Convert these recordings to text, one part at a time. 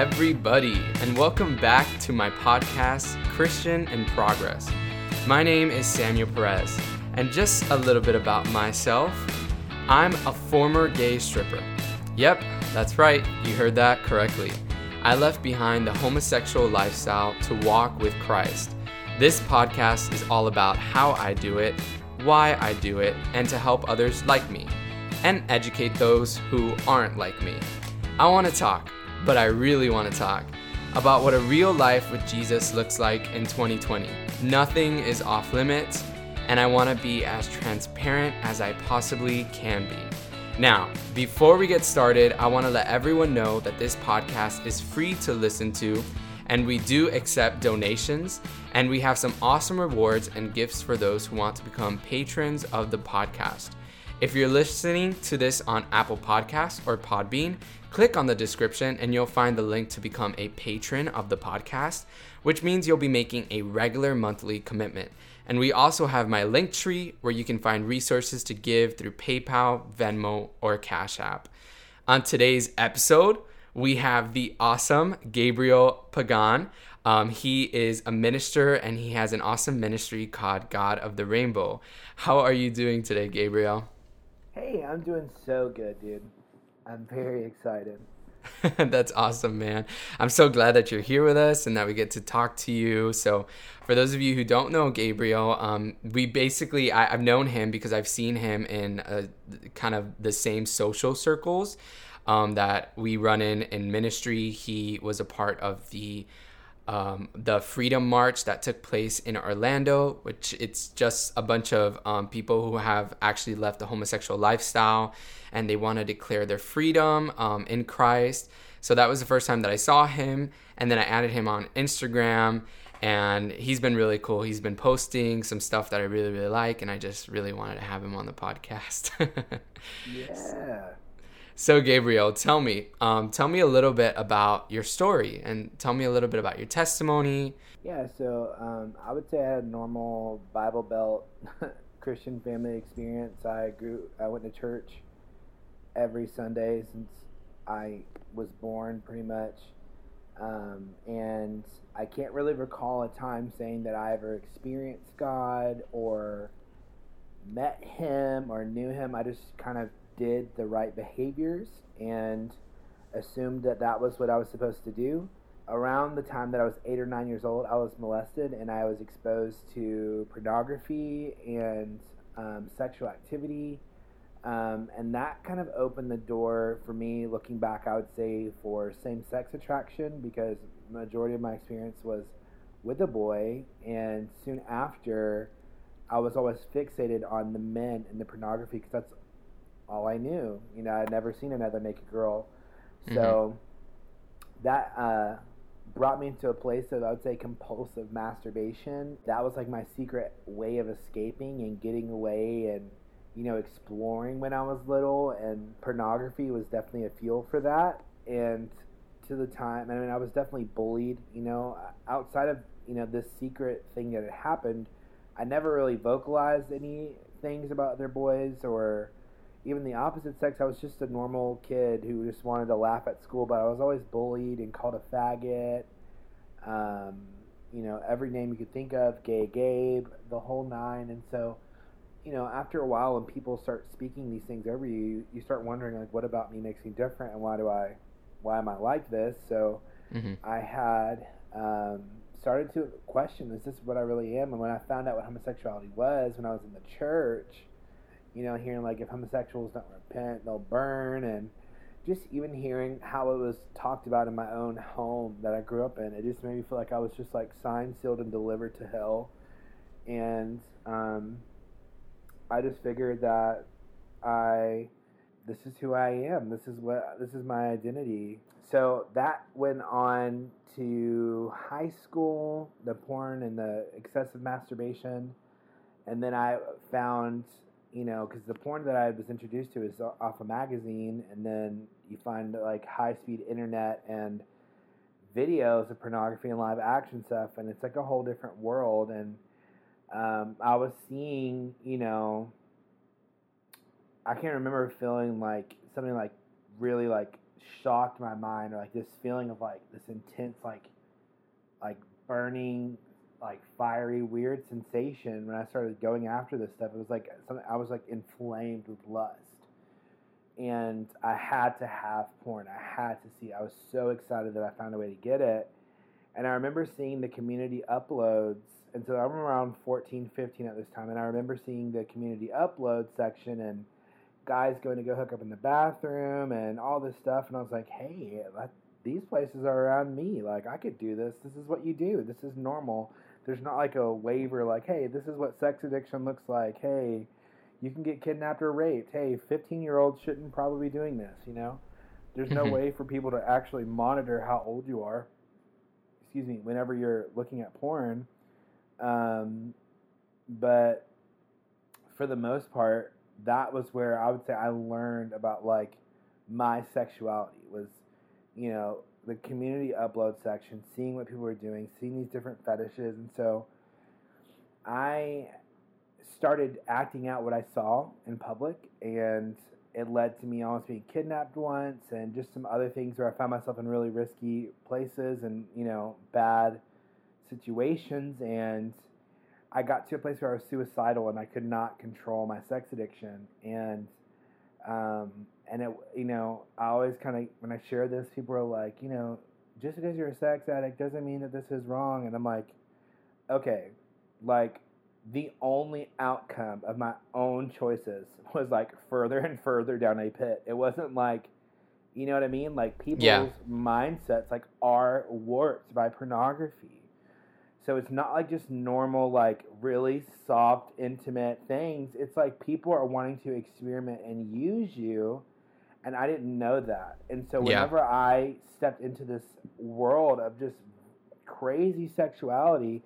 everybody, and welcome back to my podcast, Christian in Progress. My name is Samuel Perez, and just a little bit about myself I'm a former gay stripper. Yep, that's right, you heard that correctly. I left behind the homosexual lifestyle to walk with Christ. This podcast is all about how I do it, why I do it, and to help others like me, and educate those who aren't like me. I want to talk but I really want to talk about what a real life with Jesus looks like in 2020. Nothing is off limits, and I want to be as transparent as I possibly can be. Now, before we get started, I want to let everyone know that this podcast is free to listen to, and we do accept donations, and we have some awesome rewards and gifts for those who want to become patrons of the podcast. If you're listening to this on Apple Podcasts or Podbean, click on the description and you'll find the link to become a patron of the podcast, which means you'll be making a regular monthly commitment. And we also have my link tree where you can find resources to give through PayPal, Venmo, or Cash App. On today's episode, we have the awesome Gabriel Pagan. Um, he is a minister and he has an awesome ministry called God of the Rainbow. How are you doing today, Gabriel? Hey, I'm doing so good, dude. I'm very excited. That's awesome, man. I'm so glad that you're here with us and that we get to talk to you. So, for those of you who don't know Gabriel, um, we basically, I, have known him because I've seen him in a, kind of the same social circles um, that we run in in ministry. He was a part of the um, the Freedom March that took place in Orlando, which it's just a bunch of um, people who have actually left the homosexual lifestyle and they want to declare their freedom um, in Christ. So that was the first time that I saw him, and then I added him on Instagram, and he's been really cool. He's been posting some stuff that I really, really like, and I just really wanted to have him on the podcast. yeah. So Gabriel, tell me, um, tell me a little bit about your story, and tell me a little bit about your testimony. Yeah, so um, I would say I had a normal Bible Belt Christian family experience. I grew, I went to church every Sunday since I was born, pretty much. Um, and I can't really recall a time saying that I ever experienced God or met Him or knew Him. I just kind of did the right behaviors and assumed that that was what I was supposed to do. Around the time that I was eight or nine years old, I was molested and I was exposed to pornography and um, sexual activity. Um, and that kind of opened the door for me, looking back, I would say, for same sex attraction because majority of my experience was with a boy. And soon after, I was always fixated on the men and the pornography because that's all I knew. You know, I'd never seen another naked girl. So mm-hmm. that uh, brought me into a place of, I would say, compulsive masturbation. That was like my secret way of escaping and getting away and, you know, exploring when I was little. And pornography was definitely a fuel for that. And to the time, I mean, I was definitely bullied, you know, outside of, you know, this secret thing that had happened. I never really vocalized any things about other boys or even the opposite sex, I was just a normal kid who just wanted to laugh at school, but I was always bullied and called a faggot. Um, you know, every name you could think of, gay Gabe, the whole nine. And so, you know, after a while, when people start speaking these things over you, you start wondering, like, what about me makes me different, and why do I, why am I like this? So, mm-hmm. I had um, started to question, is this what I really am? And when I found out what homosexuality was, when I was in the church you know, hearing like if homosexuals don't repent, they'll burn, and just even hearing how it was talked about in my own home that I grew up in, it just made me feel like I was just like signed, sealed, and delivered to hell. And um, I just figured that I, this is who I am. This is what this is my identity. So that went on to high school, the porn and the excessive masturbation, and then I found you know, because the porn that I was introduced to is off a magazine, and then you find like high speed internet and videos of pornography and live action stuff, and it's like a whole different world. And um, I was seeing, you know, I can't remember feeling like something like really like shocked my mind or like this feeling of like this intense like like burning like fiery weird sensation when I started going after this stuff. It was like something I was like inflamed with lust. And I had to have porn. I had to see. I was so excited that I found a way to get it. And I remember seeing the community uploads. And so I'm around 14, 15 at this time. And I remember seeing the community upload section and guys going to go hook up in the bathroom and all this stuff. And I was like, hey, these places are around me. Like, I could do this. This is what you do. This is normal. There's not like a waiver, like, hey, this is what sex addiction looks like. Hey, you can get kidnapped or raped. Hey, 15 year olds shouldn't probably be doing this, you know? There's no way for people to actually monitor how old you are. Excuse me, whenever you're looking at porn. Um, but for the most part, that was where I would say I learned about like my sexuality was, you know, the community upload section, seeing what people were doing, seeing these different fetishes, and so I started acting out what I saw in public, and it led to me almost being kidnapped once, and just some other things where I found myself in really risky places and you know bad situations, and I got to a place where I was suicidal and I could not control my sex addiction, and um, and it, you know, I always kind of when I share this, people are like, you know, just because you're a sex addict doesn't mean that this is wrong, and I'm like, okay, like the only outcome of my own choices was like further and further down a pit. It wasn't like, you know what I mean? Like people's yeah. mindsets like are warped by pornography. So it's not like just normal, like really soft, intimate things. It's like people are wanting to experiment and use you and I didn't know that. And so whenever yeah. I stepped into this world of just crazy sexuality,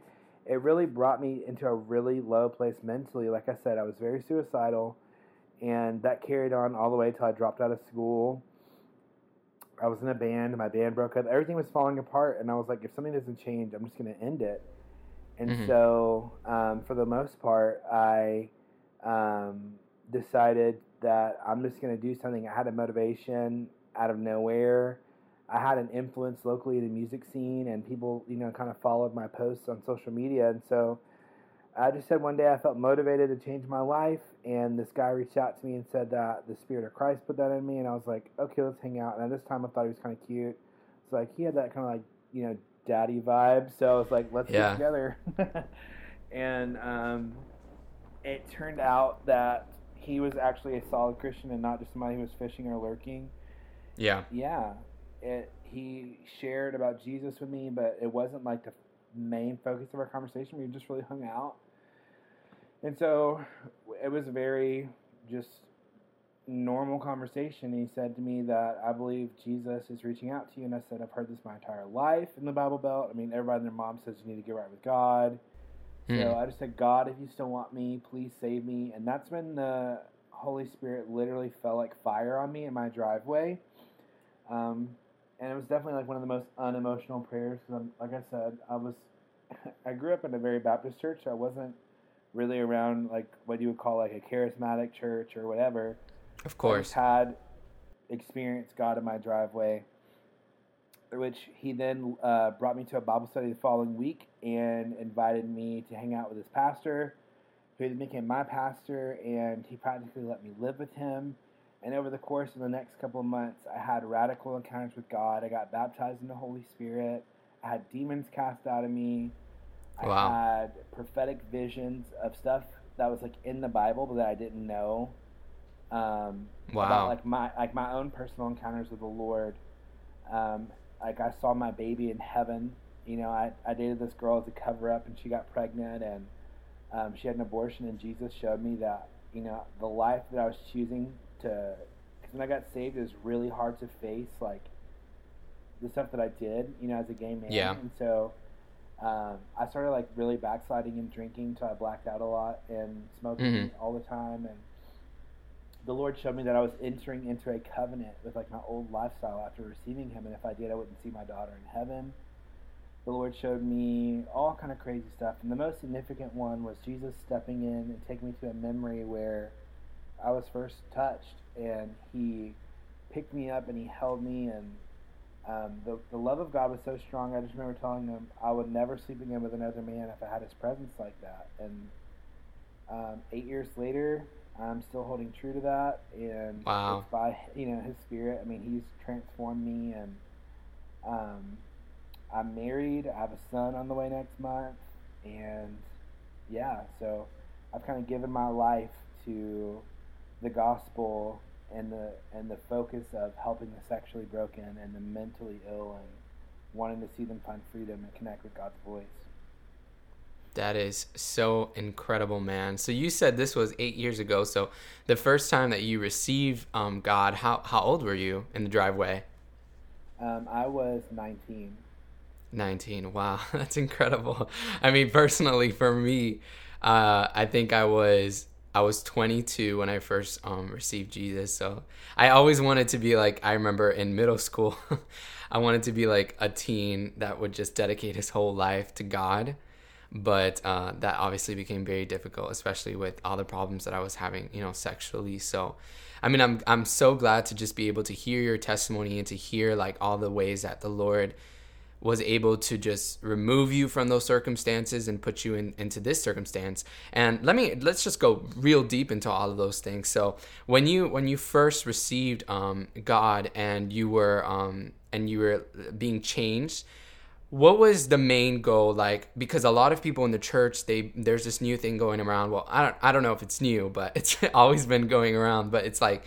it really brought me into a really low place mentally. Like I said, I was very suicidal, and that carried on all the way till I dropped out of school. I was in a band, my band broke up, everything was falling apart, and I was like, if something doesn't change, I'm just going to end it. And mm-hmm. so, um, for the most part, I um, decided that I'm just going to do something. I had a motivation out of nowhere. I had an influence locally in the music scene, and people, you know, kind of followed my posts on social media. And so I just said one day I felt motivated to change my life, and this guy reached out to me and said that the Spirit of Christ put that in me, and I was like, okay, let's hang out. And at this time, I thought he was kind of cute. It's like he had that kind of like, you know, daddy vibe. So I was like, let's yeah. get together. and um, it turned out that he was actually a solid Christian and not just somebody who was fishing or lurking. Yeah. Yeah. It, he shared about Jesus with me, but it wasn't like the main focus of our conversation. We just really hung out. And so it was a very just normal conversation. He said to me that I believe Jesus is reaching out to you. And I said, I've heard this my entire life in the Bible Belt. I mean, everybody and their mom says you need to get right with God. Mm. So hmm. I just said, God, if you still want me, please save me. And that's when the Holy Spirit literally fell like fire on me in my driveway. Um, and it was definitely like one of the most unemotional prayers because, like I said, I was I grew up in a very Baptist church. I wasn't really around like what you would call like a charismatic church or whatever. Of course, had experienced God in my driveway, which he then uh, brought me to a Bible study the following week and invited me to hang out with his pastor, who then became my pastor, and he practically let me live with him. And over the course of the next couple of months, I had radical encounters with God. I got baptized in the Holy Spirit. I had demons cast out of me. I wow. had prophetic visions of stuff that was like in the Bible but that I didn't know. Um, wow. About like my like my own personal encounters with the Lord. Um, like I saw my baby in heaven. You know, I, I dated this girl as a cover up, and she got pregnant, and um, she had an abortion, and Jesus showed me that you know the life that I was choosing to. Because when I got saved, it was really hard to face like the stuff that I did, you know, as a gay man. Yeah. And so um, I started like really backsliding and drinking until I blacked out a lot and smoking mm-hmm. all the time. And the Lord showed me that I was entering into a covenant with like my old lifestyle after receiving Him, and if I did, I wouldn't see my daughter in heaven. The Lord showed me all kind of crazy stuff, and the most significant one was Jesus stepping in and taking me to a memory where I was first touched, and He picked me up and he held me and um, the, the love of God was so strong. I just remember telling him I would never sleep again with another man if I had his presence like that. And um, eight years later, I'm still holding true to that. And wow. it's by you know His Spirit. I mean, He's transformed me, and um, I'm married. I have a son on the way next month, and yeah, so I've kind of given my life to the gospel and the and the focus of helping the sexually broken and the mentally ill and wanting to see them find freedom and connect with God's voice. That is so incredible, man. So you said this was eight years ago. So the first time that you received um, God, how how old were you in the driveway? Um, I was nineteen. 19 wow that's incredible i mean personally for me uh, i think i was i was 22 when i first um, received jesus so i always wanted to be like i remember in middle school i wanted to be like a teen that would just dedicate his whole life to god but uh, that obviously became very difficult especially with all the problems that i was having you know sexually so i mean i'm i'm so glad to just be able to hear your testimony and to hear like all the ways that the lord was able to just remove you from those circumstances and put you in, into this circumstance. And let me let's just go real deep into all of those things. So when you when you first received um, god and you were um, and you were being changed what was the main goal? Like because a lot of people in the church they there's this new thing going around. Well i don't i don't know if it's new but it's always been going around but it's like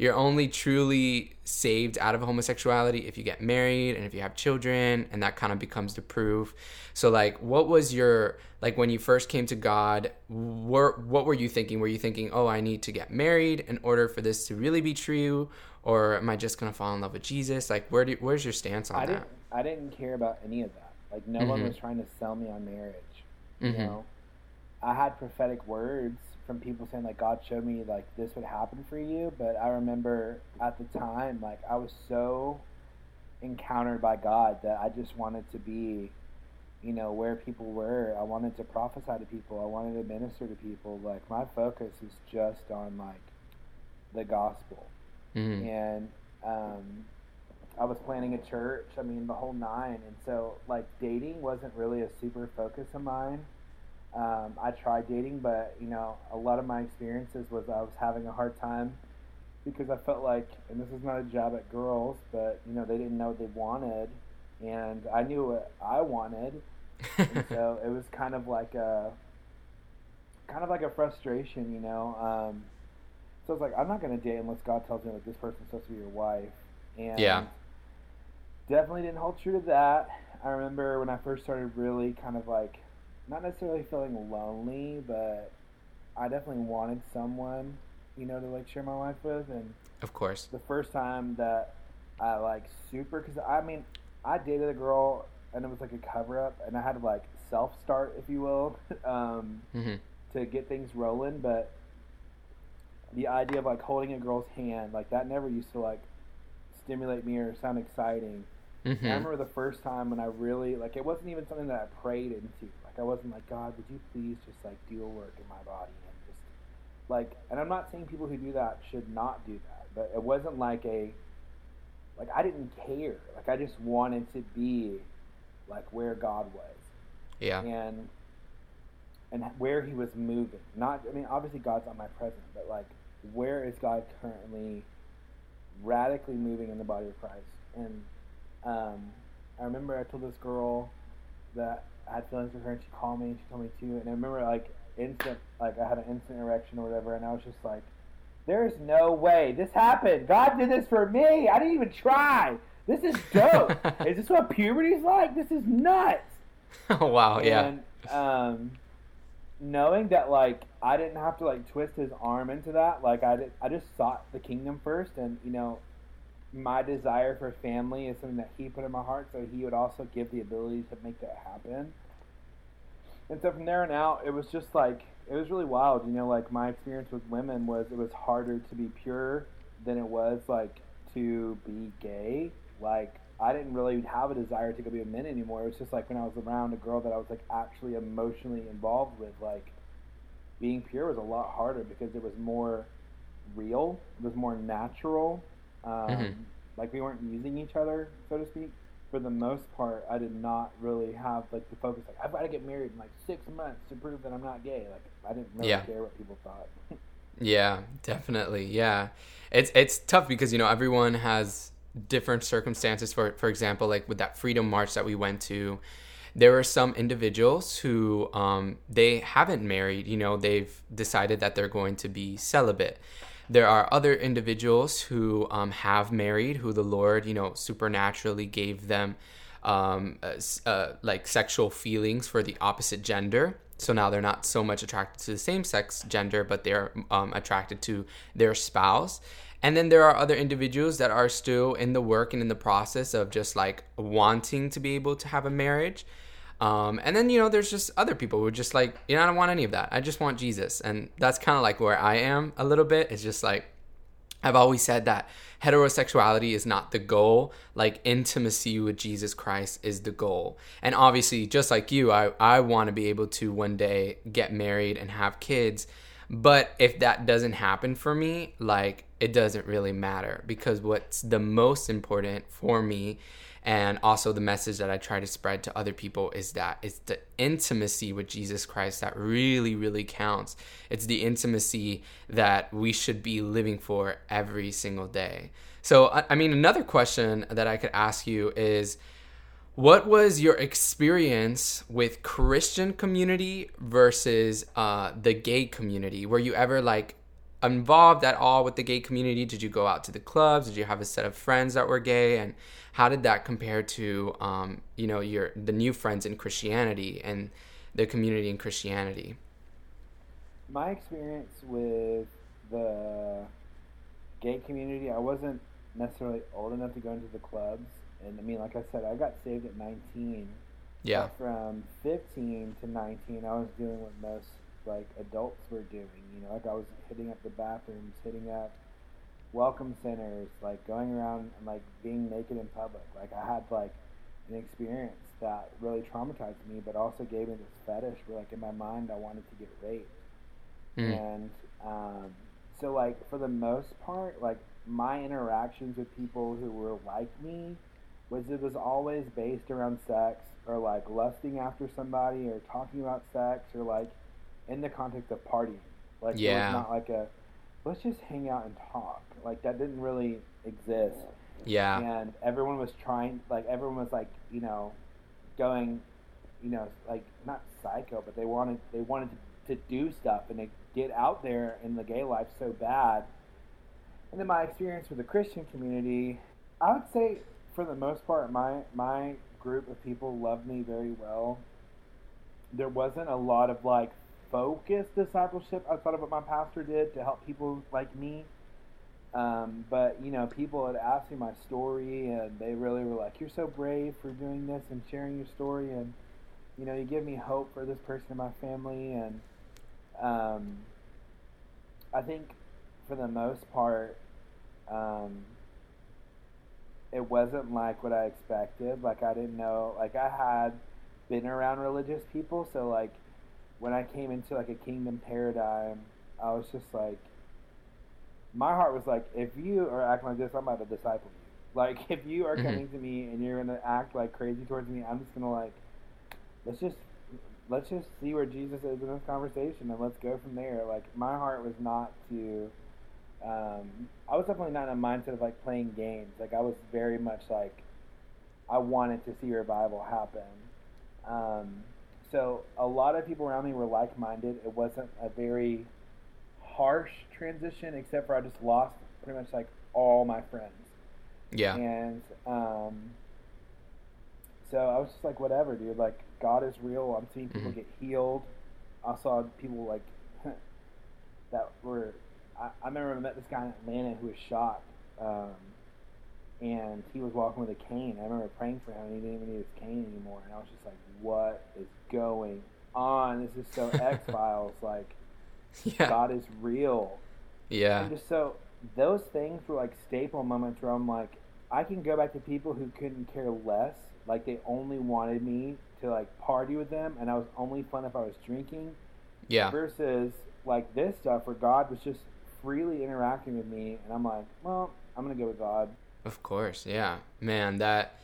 you're only truly saved out of homosexuality if you get married and if you have children and that kind of becomes the proof. So like what was your like when you first came to god were, what were you thinking? Were you thinking oh i need to get married in order for this to really be true or am i just going to fall in love with jesus? Like where do, where's your stance on I that? Didn't, i didn't care about any of that. Like no mm-hmm. one was trying to sell me on marriage you mm-hmm. know? I had prophetic words from people saying like God showed me like this would happen for you, but I remember at the time like I was so encountered by God that I just wanted to be, you know, where people were. I wanted to prophesy to people. I wanted to minister to people. Like my focus is just on like the gospel, mm-hmm. and um, I was planning a church. I mean, the whole nine, and so like dating wasn't really a super focus of mine. Um, I tried dating, but you know, a lot of my experiences was I was having a hard time because I felt like, and this is not a job at girls, but you know, they didn't know what they wanted, and I knew what I wanted, and so it was kind of like a, kind of like a frustration, you know. Um, so I was like, I'm not gonna date unless God tells me that this person's supposed to be your wife, and yeah, definitely didn't hold true to that. I remember when I first started really kind of like not necessarily feeling lonely, but I definitely wanted someone, you know, to like share my life with. And of course, the first time that I like super, because I mean, I dated a girl and it was like a cover up, and I had to like self start, if you will, um, mm-hmm. to get things rolling. But the idea of like holding a girl's hand, like that never used to like stimulate me or sound exciting. Mm-hmm. I remember the first time when I really like it wasn't even something that I prayed into. I wasn't like, God, would you please just like do a work in my body and just like, and I'm not saying people who do that should not do that, but it wasn't like a, like I didn't care. Like I just wanted to be like where God was. Yeah. And, and where he was moving. Not, I mean, obviously God's not my present, but like, where is God currently radically moving in the body of Christ? And um, I remember I told this girl that I had feelings for her, and she called me, and she told me too. And I remember like instant, like I had an instant erection or whatever, and I was just like, "There's no way this happened. God did this for me. I didn't even try. This is dope. is this what puberty's like? This is nuts." Oh wow, and, yeah. Um, knowing that like I didn't have to like twist his arm into that, like I did, I just sought the kingdom first, and you know, my desire for family is something that he put in my heart, so he would also give the ability to make that happen. And so from there on out, it was just like it was really wild. You know, like my experience with women was it was harder to be pure than it was like to be gay. Like I didn't really have a desire to go be a man anymore. It was just like when I was around a girl that I was like actually emotionally involved with, like being pure was a lot harder because it was more real, it was more natural, Um, Mhm. Like we weren't using each other, so to speak. For the most part, I did not really have like the focus. Like I've got to get married in like six months to prove that I'm not gay. Like I didn't really Yeah. care what people thought. Yeah, definitely. Yeah. It's it's tough because you know everyone has different circumstances for for example like with that freedom march that we went to there were some individuals who um, they haven't married you know they've decided that they're going to be celibate there are other individuals who um, have married who the lord you know supernaturally gave them um, uh, uh, like sexual feelings for the opposite gender so now they're not so much attracted to the same sex gender but they're um, attracted to their spouse and then there are other individuals that are still in the work and in the process of just like wanting to be able to have a marriage. Um, and then, you know, there's just other people who are just like, you know, I don't want any of that. I just want Jesus. And that's kind of like where I am a little bit. It's just like, I've always said that heterosexuality is not the goal. Like intimacy with Jesus Christ is the goal. And obviously, just like you, I, I want to be able to one day get married and have kids. But if that doesn't happen for me, like it doesn't really matter because what's the most important for me and also the message that I try to spread to other people is that it's the intimacy with Jesus Christ that really, really counts. It's the intimacy that we should be living for every single day. So, I mean, another question that I could ask you is what was your experience with Christian community versus uh, the gay community? Were you ever like involved at all with the gay community? Did you go out to the clubs? Did you have a set of friends that were gay? And how did that compare to um, you know your the new friends in Christianity and the community in Christianity? My experience with the gay community, I wasn't necessarily old enough to go into the clubs. And I mean, like I said, I got saved at 19. Yeah, But from 15 to 19, I was doing what most like adults were doing. You know, like I was hitting up the bathrooms, hitting up welcome centers, like going around and like being naked in public. Like I had like an experience that really traumatized me, but also gave me this fetish where like in my mind I wanted to get raped. Mm. And um, so like for the most part, like my interactions with people who were like me was it was always based around sex or like lusting after somebody or talking about sex or like in the context of partying. Like it Yeah. was not like a let's just hang out and talk. Like that didn't really exist. yeah, And everyone was trying like everyone was like, you know, going you know, like not psycho, but they wanted they wanted to, to do stuff and to get out there in the gay life so bad. And then my experience with the Christian community, I would say for the most part, my my group of people loved me very well. There wasn't a lot of like focused discipleship outside of what my pastor did to help people like me. Um, but you know, people had asked me my story, and they really were like, "You're so brave for doing this and sharing your story, and you know, you give me hope for this person in my family." And um, I think, for the most part, um, it wasn't like what I expected. Like I didn't know. Like I had been around religious people, so like when I came into like a kingdom paradigm, I was just like, my heart was like, if you are acting like this, I'm about to disciple you. Like if you are Mhm. coming to me and you're gonna act like crazy towards me, I'm just gonna like, let's just let's just see where Jesus is in this conversation and let's go from there. Like my heart was not to. Um, I was definitely not in a mindset of like playing games. Like I was very much like, I wanted to see revival happen. Um, so a lot of people around me were like-minded. It wasn't a very harsh transition, except for I just lost pretty much like all my friends. yeah, And um, so I was just like, whatever, dude. Like God is real. I'm seeing people Mhm. get healed. I saw people like that were. I, I remember I met this guy in Atlanta who was shot, um, and he was walking with a cane. I remember praying for him, and he didn't even need his cane anymore. And I was just like, what is going on? This is so X Files. Like yeah, God is real. yeah, And just so those things were like staple moments where I'm like, I can go back to people who couldn't care less. Like they only wanted me to like party with them, and I was only fun if I was drinking. yeah, Versus like this stuff where God was just freely interacting with me, and I'm like, well, I'm gonna go with God. Of course, yeah, man. That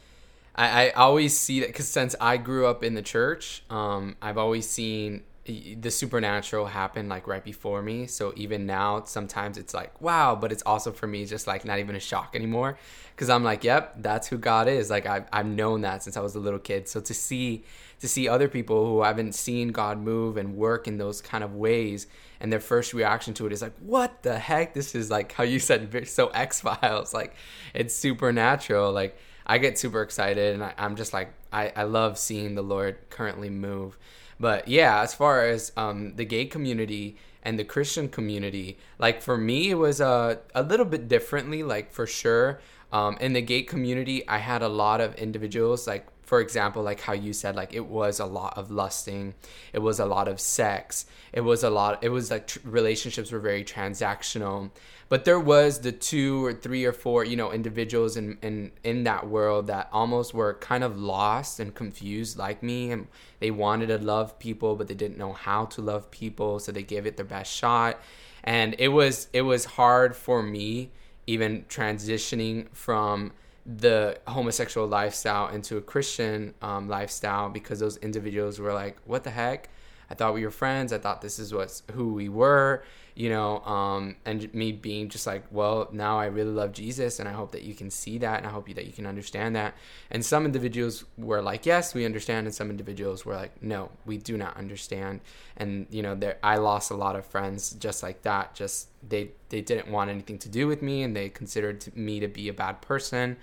I, I always see that because since I grew up in the church, um, I've always seen the supernatural happened like right before me. So even now, sometimes it's like wow, but it's also for me just like not even a shock anymore because I'm like, yep, that's who God is. Like I've I've known that since I was a little kid. So to see to see other people who haven't seen God move and work in those kind of ways, and their first reaction to it is like, what the heck? This is like how you said so X Files. Like it's supernatural. Like I get super excited, and I, I'm just like I I love seeing the Lord currently move. But yeah, as far as um, the gay community and the Christian community, like for me, it was a a little bit differently. Like for sure, um, in the gay community, I had a lot of individuals like for example, like how you said, like it was a lot of lusting, it was a lot of sex, it was a lot, it was like tr- relationships were very transactional. But there was the two or three or four, you know, individuals in, in, in that world that almost were kind of lost and confused like me. And they wanted to love people, but they didn't know how to love people. So they gave it their best shot. And it was, it was hard for me even transitioning from the homosexual lifestyle into a Christian um, lifestyle because those individuals were like, "What the heck? I thought we were friends. I thought this is what's who we were." You know, um, and me being just like, well, now I really love Jesus, and I hope that you can see that, and I hope that you can understand that. And some individuals were like, yes, we understand, and some individuals were like, no, we do not understand. And you know, I lost a lot of friends just like that. Just they they didn't want anything to do with me, and they considered me to be a bad person,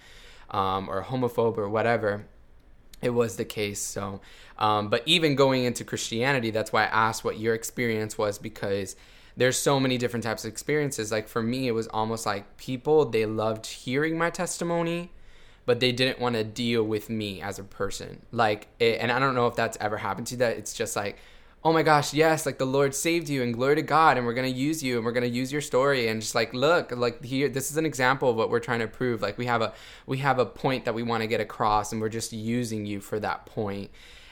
um, or a homophobe or whatever it was the case. So, um, but even going into Christianity, that's why I asked what your experience was because there's so many different types of experiences. Like for me, it was almost like people they loved hearing my testimony, but they didn't want to deal with me as a person. Like, it, and I don't know if that's ever happened to you. That it's just like, oh my gosh, yes, like the Lord saved you and glory to God, and we're gonna use you and we're gonna use your story and just like look, like here, this is an example of what we're trying to prove. Like we have a we have a point that we want to get across, and we're just using you for that point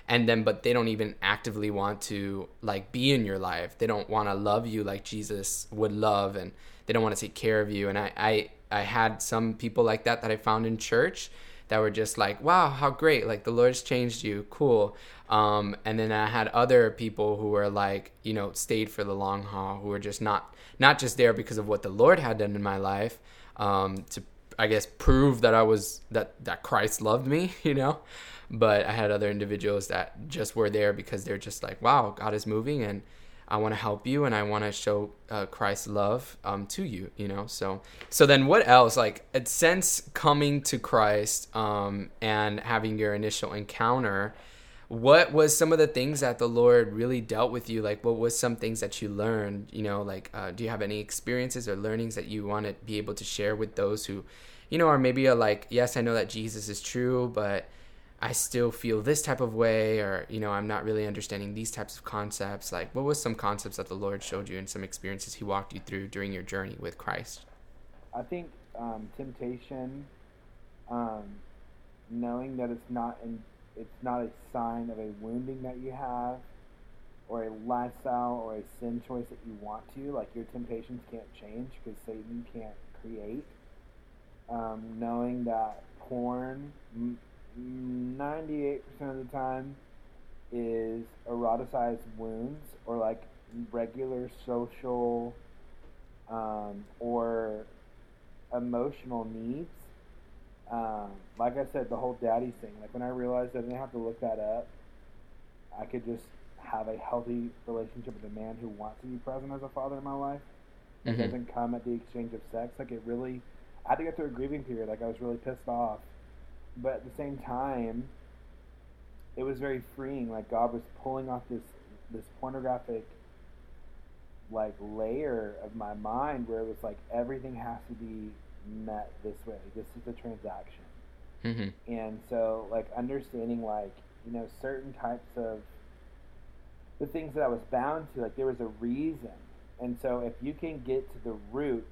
and then but they don't even actively want to like be in your life. They don't want to love you like jesus would love and they don't want to take care of you. And I, I i had some people like that that i found in church that were just like wow how great like the lord's changed you cool. Um, and then i had other people who were like you know stayed for the long haul who were just not not just there because of what the lord had done in my life um, to i guess prove that i was that that christ loved me you know but I had other individuals that just were there because they're just like, wow, God is moving and I want to help you and I want to show uh, Christ's love um, to you, you know? So, so then what else? Like, since coming to Christ um, and having your initial encounter, what was some of the things that the Lord really dealt with you? Like, what was some things that you learned? You know, like, uh, do you have any experiences or learnings that you want to be able to share with those who, you know, or maybe a like, yes, I know that Jesus is true, but I still feel this type of way, or you know, I'm not really understanding these types of concepts. Like, what was some concepts that the Lord showed you and some experiences He walked you through during your journey with Christ? I think um, temptation, um, knowing that it's not in, it's not a sign of a wounding that you have, or a lifestyle or a sin choice that you want to. Like your temptations can't change because Satan can't create. Um, knowing that porn 98% of the time is eroticized wounds or like regular social um, or emotional needs. Um, like I said, the whole daddy thing. Like when I realized I didn't have to look that up, I could just have a healthy relationship with a man who wants to be present as a father in my life. It mm-hmm. doesn't come at the exchange of sex. Like it really, I had to go through a grieving period. Like I was really pissed off but at the same time, it was very freeing. Like God was pulling off this this pornographic like layer of my mind where it was like everything has to be met this way. This is the transaction. Mm-hmm. And so like understanding like you know certain types of the things that I was bound to like there was a reason. And so if you can get to the root,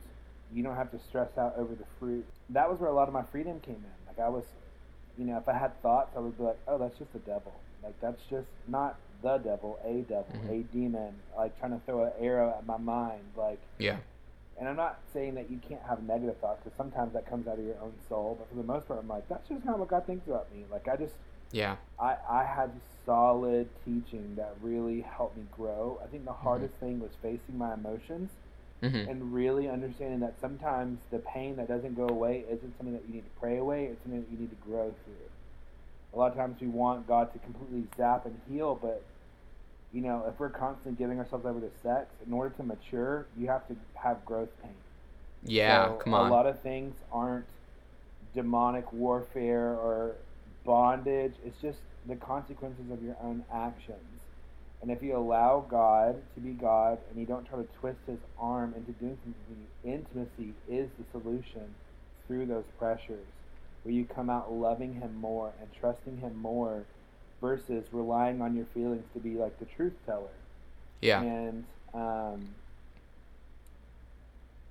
you don't have to stress out over the fruit. That was where a lot of my freedom came in. Like I was you know, if I had thoughts, I would be like, oh, that's just the devil. Like that's just not the devil, a devil, mm-hmm. a demon, like trying to throw an arrow at my mind, like yeah. And I'm not saying that you can't have negative thoughts because sometimes that comes out of your own soul. But for the most part, I'm like, that's just not what God thinks about me. Like I just, yeah, I I had solid teaching that really helped me grow. I think the Mm-hmm. hardest thing was facing my emotions mm-hmm. and really understanding that sometimes the pain that doesn't go away isn't something that you need to pray away. It's something that you need to grow through. A lot of times we want God to completely zap and heal, but you know, if we're constantly giving ourselves over to sex, in order to mature, you have to have growth pain. yeah. So come on. A lot of things aren't demonic warfare or bondage. It's just the consequences of your own actions. And if you allow God to be God and you don't try to twist his arm into doing something, intimacy is the solution through those pressures. Where you come out loving him more and trusting him more versus relying on your feelings to be like the truth teller. yeah. And um,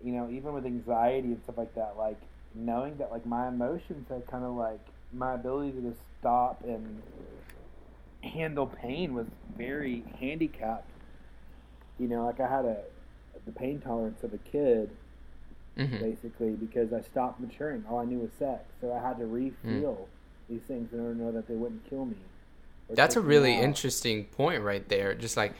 you know, even with anxiety and stuff like that, like knowing that like my emotions are kind of like my ability to just stop and handle pain was very handicapped. You know, like I had a the pain tolerance of a kid hmm basically because I stopped maturing. All I knew was sex, so I had to re-feel these things in order to know that they wouldn't kill me. That's a really interesting point right there. Just like,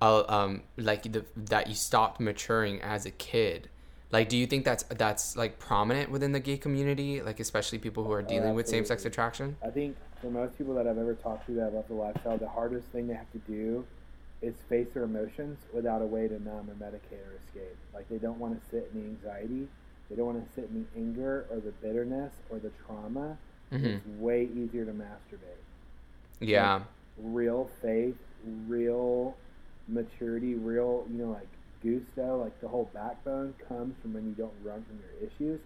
uh, um, like the, that you stopped maturing as a kid. Like, do you think that's that's like prominent within the gay community? Like, especially people who are dealing with same sex attraction. I think for most people that I've ever talked to that have left the lifestyle, the hardest thing they have to do is face their emotions without a way to numb or medicate or escape. Like they don't want to sit in the anxiety, they don't want to sit in the anger or the bitterness or the trauma. hmm It's way easier to masturbate. Yeah. Real faith, real maturity, real, you know, like gusto, like the whole backbone comes from when you don't run from your issues.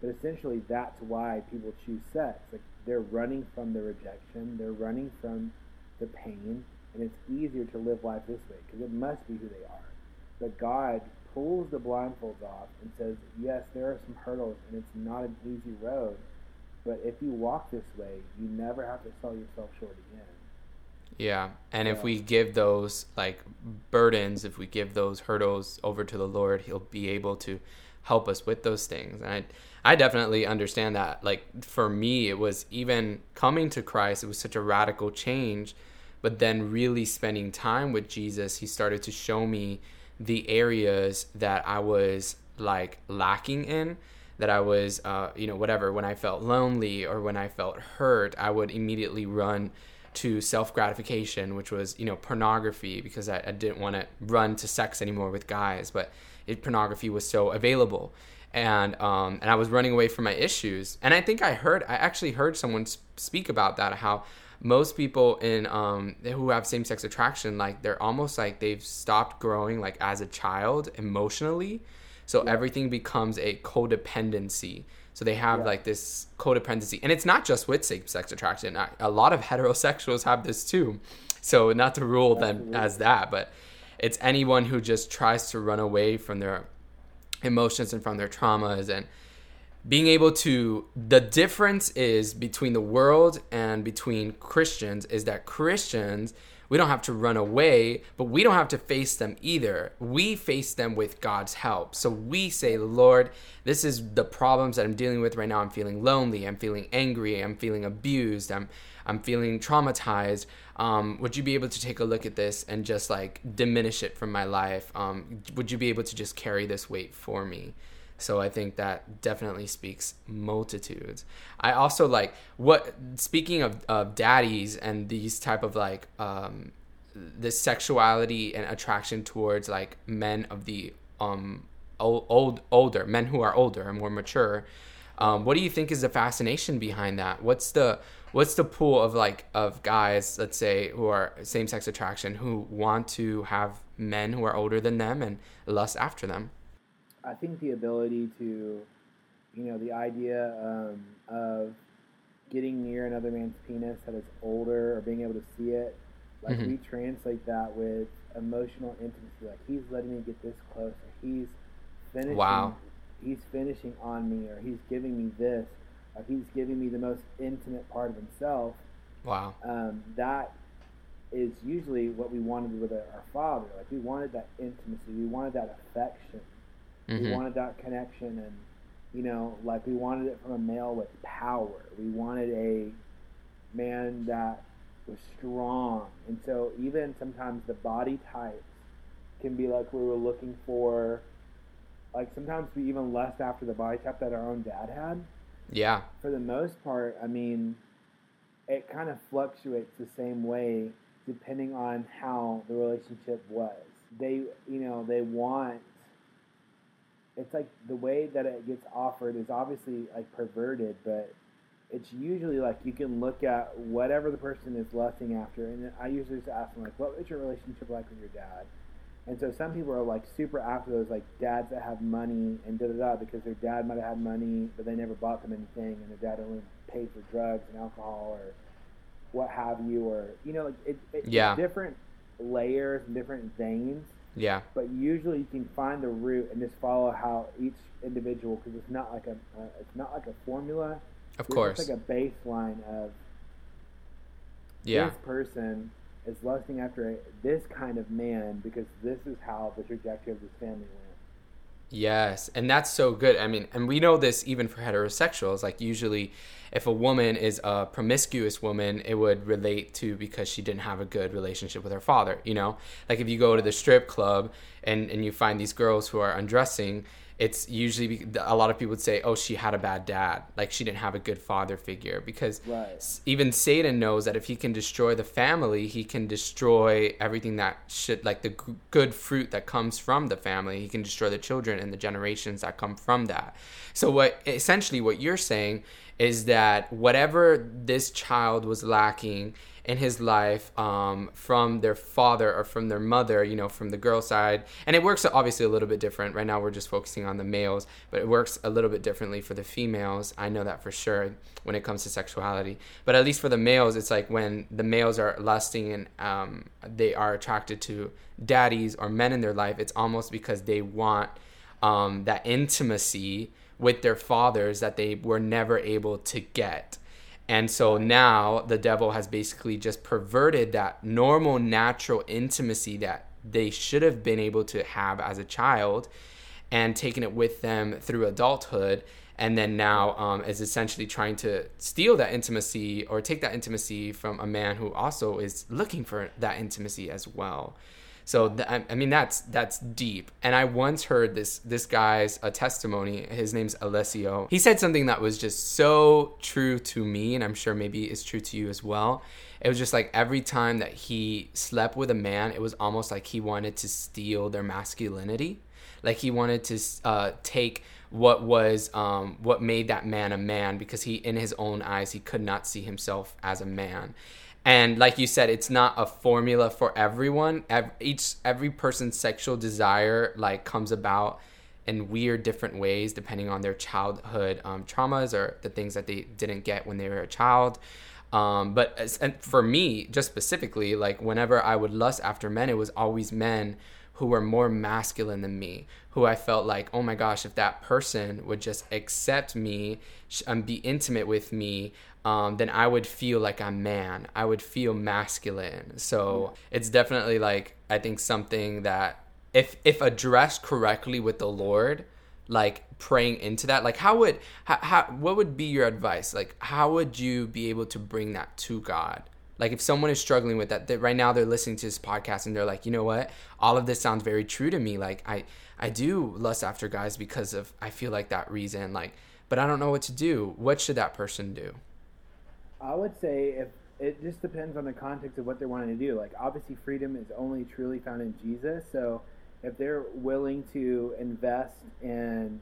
But essentially, that's why people choose sex. Like they're running from the rejection, they're running from the pain, and it's easier to live life this way because it must be who they are. But God pulls the blindfolds off and says, "Yes, there are some hurdles, and it's not an easy road. But if you walk this way, you never have to sell yourself short again." Yeah. And if we give those like burdens, if we give those hurdles over to the Lord, He'll be able to help us with those things. And I, I definitely understand that. Like for me, it was even coming to Christ, it was such a radical change. But then really spending time with Jesus, He started to show me the areas that I was like lacking in that I was, uh, you know, whatever, when I felt lonely or when I felt hurt, I would immediately run to self gratification, which was, you know, pornography because I, I didn't want to run to sex anymore with guys, but it, pornography was so available. And, um, and I was running away from my issues. And I think I heard, I actually heard someone speak about that, how most people in um, who have same sex attraction, like they're almost like they've stopped growing like as a child emotionally. So everything becomes a codependency. So they have Yeah. like this codependency, and it's not just with same sex attraction. A- A lot of heterosexuals have this too. So not to rule them as that, but it's anyone who just tries to run away from their emotions and from their traumas and being able to the difference is between the world and between Christians is that Christians we don't have to run away, but we don't have to face them either. We face them with God's help. So we say, Lord, this is the problems that I'm dealing with right now. I'm feeling lonely. I'm feeling angry. I'm feeling abused. I'm I'm feeling traumatized. Um, would you be able to take a look at this and just like diminish it from my life? Um, would you be able to just carry this weight for me? So I think that definitely speaks multitudes. I also like what speaking of, of daddies and these type of like um this sexuality and attraction towards like men of the um old, old older men who are older and more mature. Um, what do you think is the fascination behind that? What's the what's the pool of like of guys, let's say, who are same sex attraction who want to have men who are older than them and lust after them? I think the ability to, you know, the idea um, of getting near another man's penis that is older or being able to see it, like Mhm. we translate that with emotional intimacy. Like he's letting me get this close, or he's finishing. Wow. He's finishing on me, or he's giving me this, or he's giving me the most intimate part of himself. Wow. Um, that is usually what we wanted with our Father. Like we wanted that intimacy, we wanted that affection. Mm-hmm. We wanted that connection, and you know, like we wanted it from a male with power. We wanted a man that was strong, and so even sometimes the body types can be like we were looking for. Like sometimes we even lust after the body type that our own dad had. Yeah. For the most part, I mean, it kind of fluctuates the same way depending on how the relationship was. They, you know, they want. It's like the way that it gets offered is obviously like perverted, but it's usually like you can look at whatever the person is lusting after, and I usually just ask them like, "What was your relationship like with your dad?" And so some people are like super after those like dads that have money and da da da because their dad might have had money but they never bought them anything and their dad only paid for drugs and alcohol or what have you or you know like it, it yeah. different layers and different veins. Yeah. But usually you can find the root and just follow how each individual because it's not like a uh, it's not like a formula. Of course. It's like a baseline of yeah. this person is lusting after a, this kind of man because this is how the trajectory of this family went. Yes, and that's so good. I mean, and we know this even for heterosexuals. Like, usually, if a woman is a promiscuous woman, it would relate to because she didn't have a good relationship with her father. You know, like if you go to the strip club and, and you find these girls who are undressing it's usually a lot of people would say, "Oh, she had a bad dad. Like she didn't have a good father figure." Because right. even Satan knows that if he can destroy the family, he can destroy everything that should like the g- good fruit that comes from the family. He can destroy the children and the generations that come from that. So what essentially what you're saying is that whatever this child was lacking in his life um, from their father or from their mother, you know, from the girl side. And it works obviously a little bit different. Right now, we're just focusing on the males, but it works a little bit differently for the females. I know that for sure when it comes to sexuality. But at least for the males, it's like when the males are lusting and um, they are attracted to daddies or men in their life, it's almost because they want um, that intimacy with their fathers that they were never able to get. And so now the devil has basically just perverted that normal, natural intimacy that they should have been able to have as a child and taken it with them through adulthood. And then now um, is essentially trying to steal that intimacy or take that intimacy from a man who also is looking for that intimacy as well. So th- I mean that's that's deep. And I once heard this this guy's a testimony. His name's Alessio. He said something that was just so true to me, and I'm sure maybe it's true to you as well. It was just like every time that he slept with a man, it was almost like he wanted to steal their masculinity. Like he wanted to uh, take what was um, what made that man a man because he in his own eyes he could not see himself as a man and like you said it's not a formula for everyone. Every, each every person's sexual desire like comes about in weird different ways depending on their childhood um, traumas or the things that they didn't get when they were a child. Um, but and for me just specifically like whenever i would lust after men it was always men who were more masculine than me, who I felt like, oh my gosh, if that person would just accept me and be intimate with me, um, then I would feel like I'm man. I would feel masculine. So it's definitely like I think something that if if addressed correctly with the Lord, like praying into that, like how would how, how what would be your advice? Like how would you be able to bring that to God? Like if someone is struggling with that, that right now they're listening to this podcast and they're like, you know what, all of this sounds very true to me. Like I I do lust after guys because of I feel like that reason. Like, but I don't know what to do. What should that person do? I would say if it just depends on the context of what they're wanting to do. Like obviously freedom is only truly found in Jesus. So if they're willing to invest in,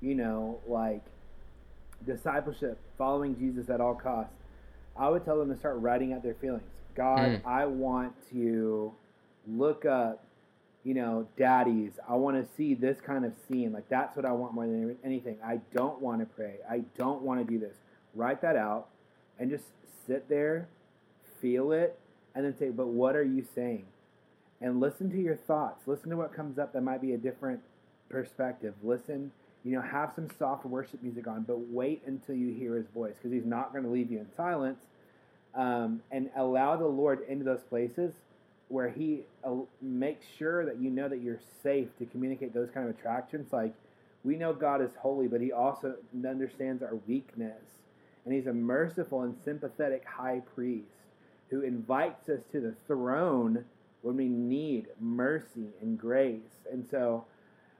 you know, like discipleship, following Jesus at all costs, I would tell them to start writing out their feelings. God, mm. I want to look up, you know, daddies. I want to see this kind of scene. Like that's what I want more than anything. I don't want to pray. I don't want to do this. Write that out and just sit there, feel it, and then say, but what are you saying? And listen to your thoughts. Listen to what comes up that might be a different perspective. Listen, you know, have some soft worship music on, but wait until you hear his voice because he's not going to leave you in silence. Um, and allow the Lord into those places where he uh, makes sure that you know that you're safe to communicate those kind of attractions. Like, we know God is holy, but He also understands our weakness. And He's a merciful and sympathetic high priest who invites us to the throne when we need mercy and grace. And so,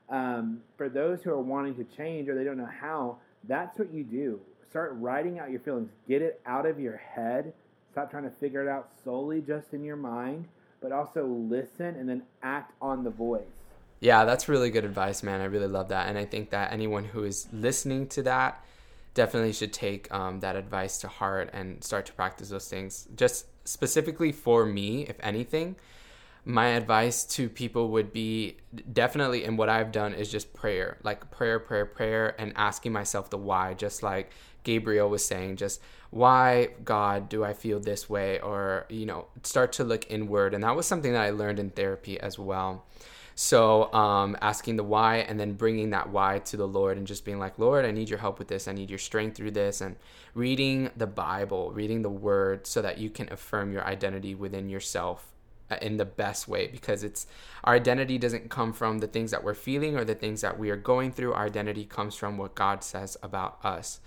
um, for those who are wanting to change or they don't know how, that's what you do. Start writing out your feelings, get it out of your head. Stop trying to figure it out solely just in your mind, but also listen and then act on the voice. Yeah, that's really good advice, man. I really love that. And I think that anyone who is listening to that definitely should take um, that advice to heart and start to practice those things. Just specifically for me, if anything, my advice to people would be definitely, and what I've done is just prayer, like prayer, prayer, prayer, and asking myself the why, just like Gabriel was saying, just why, God, do I feel this way? Or, you know, start to look inward. And that was something that I learned in therapy as well. So, um, asking the why and then bringing that why to the Lord and just being like, Lord, I need your help with this. I need your strength through this. And reading the Bible, reading the word so that you can affirm your identity within yourself uh, in the best way because it's our identity doesn't come from the things that we're feeling or the things that we are going through. Our identity comes from what God says about us.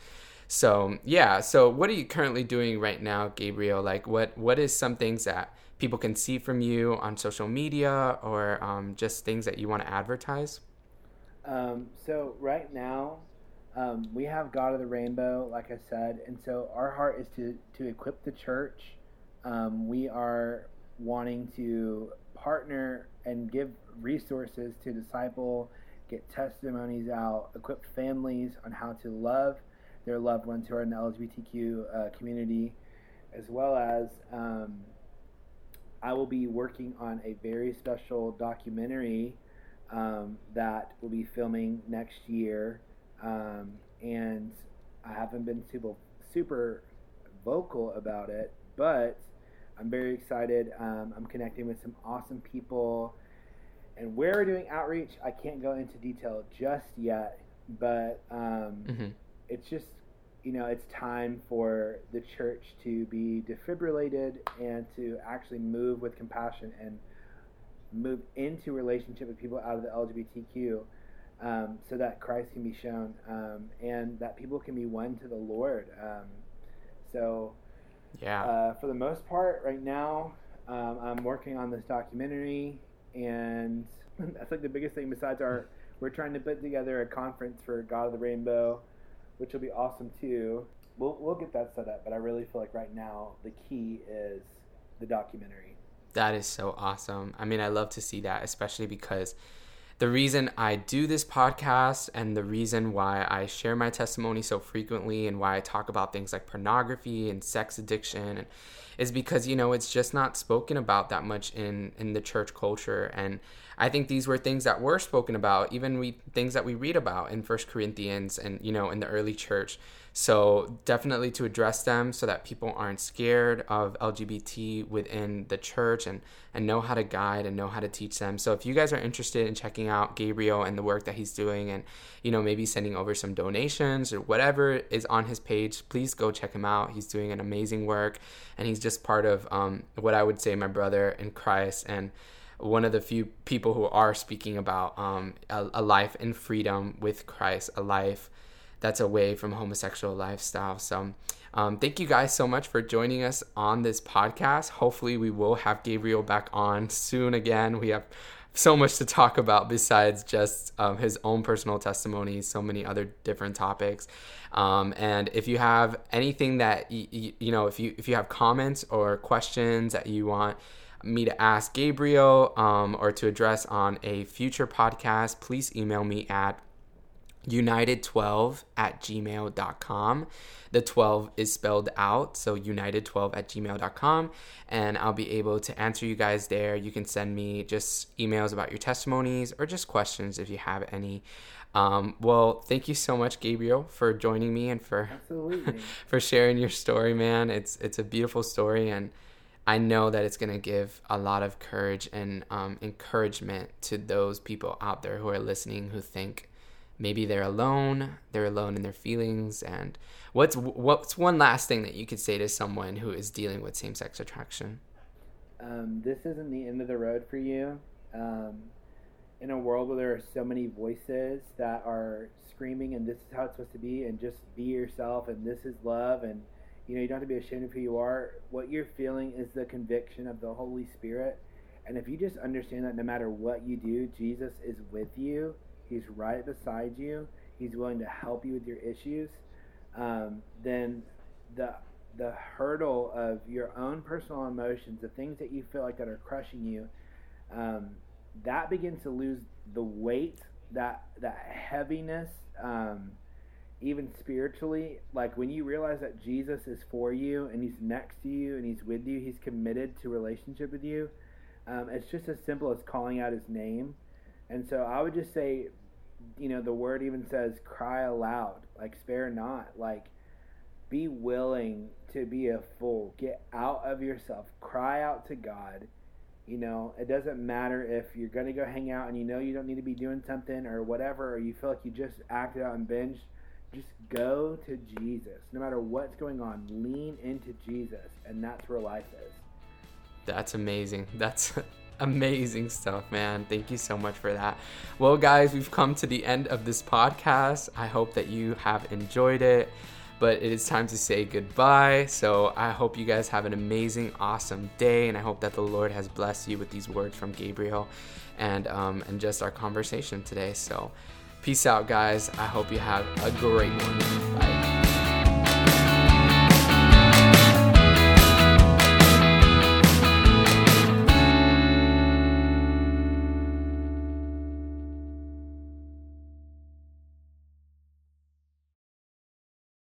So, yeah. So, what are you currently doing right now, Gabriel? Like, what what is some things that people can see from you on social media or um, just things that you want to advertise? Um, so right now, um, we have God of the Rainbow, like I said, and so our heart is to to equip the church. Um, we are wanting to partner and give resources to disciple, get testimonies out, equip families on how to love their loved ones who are in the LGBTQ uh, community, as well as um, I will be working on a very special documentary um, that we'll be filming next year. Um, and I haven't been super, super vocal about it, but I'm very excited. Um, I'm connecting with some awesome people. And where we're doing outreach, I can't go into detail just yet, but um, mm-hmm. it's just you know, it's time for the church to be defibrillated and to actually move with compassion and move into relationship with people out of the LGBTQ um, so that Christ can be shown um, and that people can be won to the Lord. Um, so, yeah. Uh, for the most part, right now, um, I'm working on this documentary, and that's like the biggest thing besides our. We're trying to put together a conference for God of the Rainbow which will be awesome too. We'll we'll get that set up, but I really feel like right now the key is the documentary. That is so awesome. I mean, I love to see that, especially because the reason I do this podcast and the reason why I share my testimony so frequently and why I talk about things like pornography and sex addiction is because you know it's just not spoken about that much in in the church culture and I think these were things that were spoken about, even we things that we read about in First Corinthians and you know in the early church. So definitely to address them so that people aren't scared of LGBT within the church and and know how to guide and know how to teach them. So if you guys are interested in checking out Gabriel and the work that he's doing and you know maybe sending over some donations or whatever is on his page, please go check him out. He's doing an amazing work and he's just part of um, what I would say my brother in Christ and one of the few people who are speaking about um, a, a, life in freedom with Christ, a life that's away from homosexual lifestyle. So, um, thank you guys so much for joining us on this podcast. Hopefully, we will have Gabriel back on soon again. We have so much to talk about besides just um, his own personal testimony, so many other different topics. Um, and if you have anything that you, you know, if you if you have comments or questions that you want me to ask Gabriel um, or to address on a future podcast, please email me at united12 at gmail.com. The 12 is spelled out, so united12 at gmail.com, and I'll be able to answer you guys there. You can send me just emails about your testimonies or just questions if you have any. Um, well, thank you so much, Gabriel, for joining me and for for sharing your story, man. It's it's a beautiful story, and I know that it's going to give a lot of courage and um, encouragement to those people out there who are listening who think maybe they're alone, they're alone in their feelings. And what's what's one last thing that you could say to someone who is dealing with same-sex attraction? Um, this isn't the end of the road for you. Um, in a world where there are so many voices that are screaming and this is how it's supposed to be and just be yourself and this is love and you know you don't have to be ashamed of who you are what you're feeling is the conviction of the holy spirit and if you just understand that no matter what you do jesus is with you he's right beside you he's willing to help you with your issues um, then the the hurdle of your own personal emotions the things that you feel like that are crushing you um, that begins to lose the weight that that heaviness um, even spiritually. Like when you realize that jesus is for you and he's next to you and he's with you he's committed to relationship with you um, it's just as simple as calling out his name and so i would just say you know the word even says cry aloud like spare not like be willing to be a fool get out of yourself cry out to god you know, it doesn't matter if you're going to go hang out and you know you don't need to be doing something or whatever, or you feel like you just acted out and binged. Just go to Jesus. No matter what's going on, lean into Jesus, and that's where life is. That's amazing. That's amazing stuff, man. Thank you so much for that. Well, guys, we've come to the end of this podcast. I hope that you have enjoyed it but it is time to say goodbye. So I hope you guys have an amazing, awesome day, and I hope that the Lord has blessed you with these words from Gabriel and um, and just our conversation today. So peace out, guys. I hope you have a great one. Bye.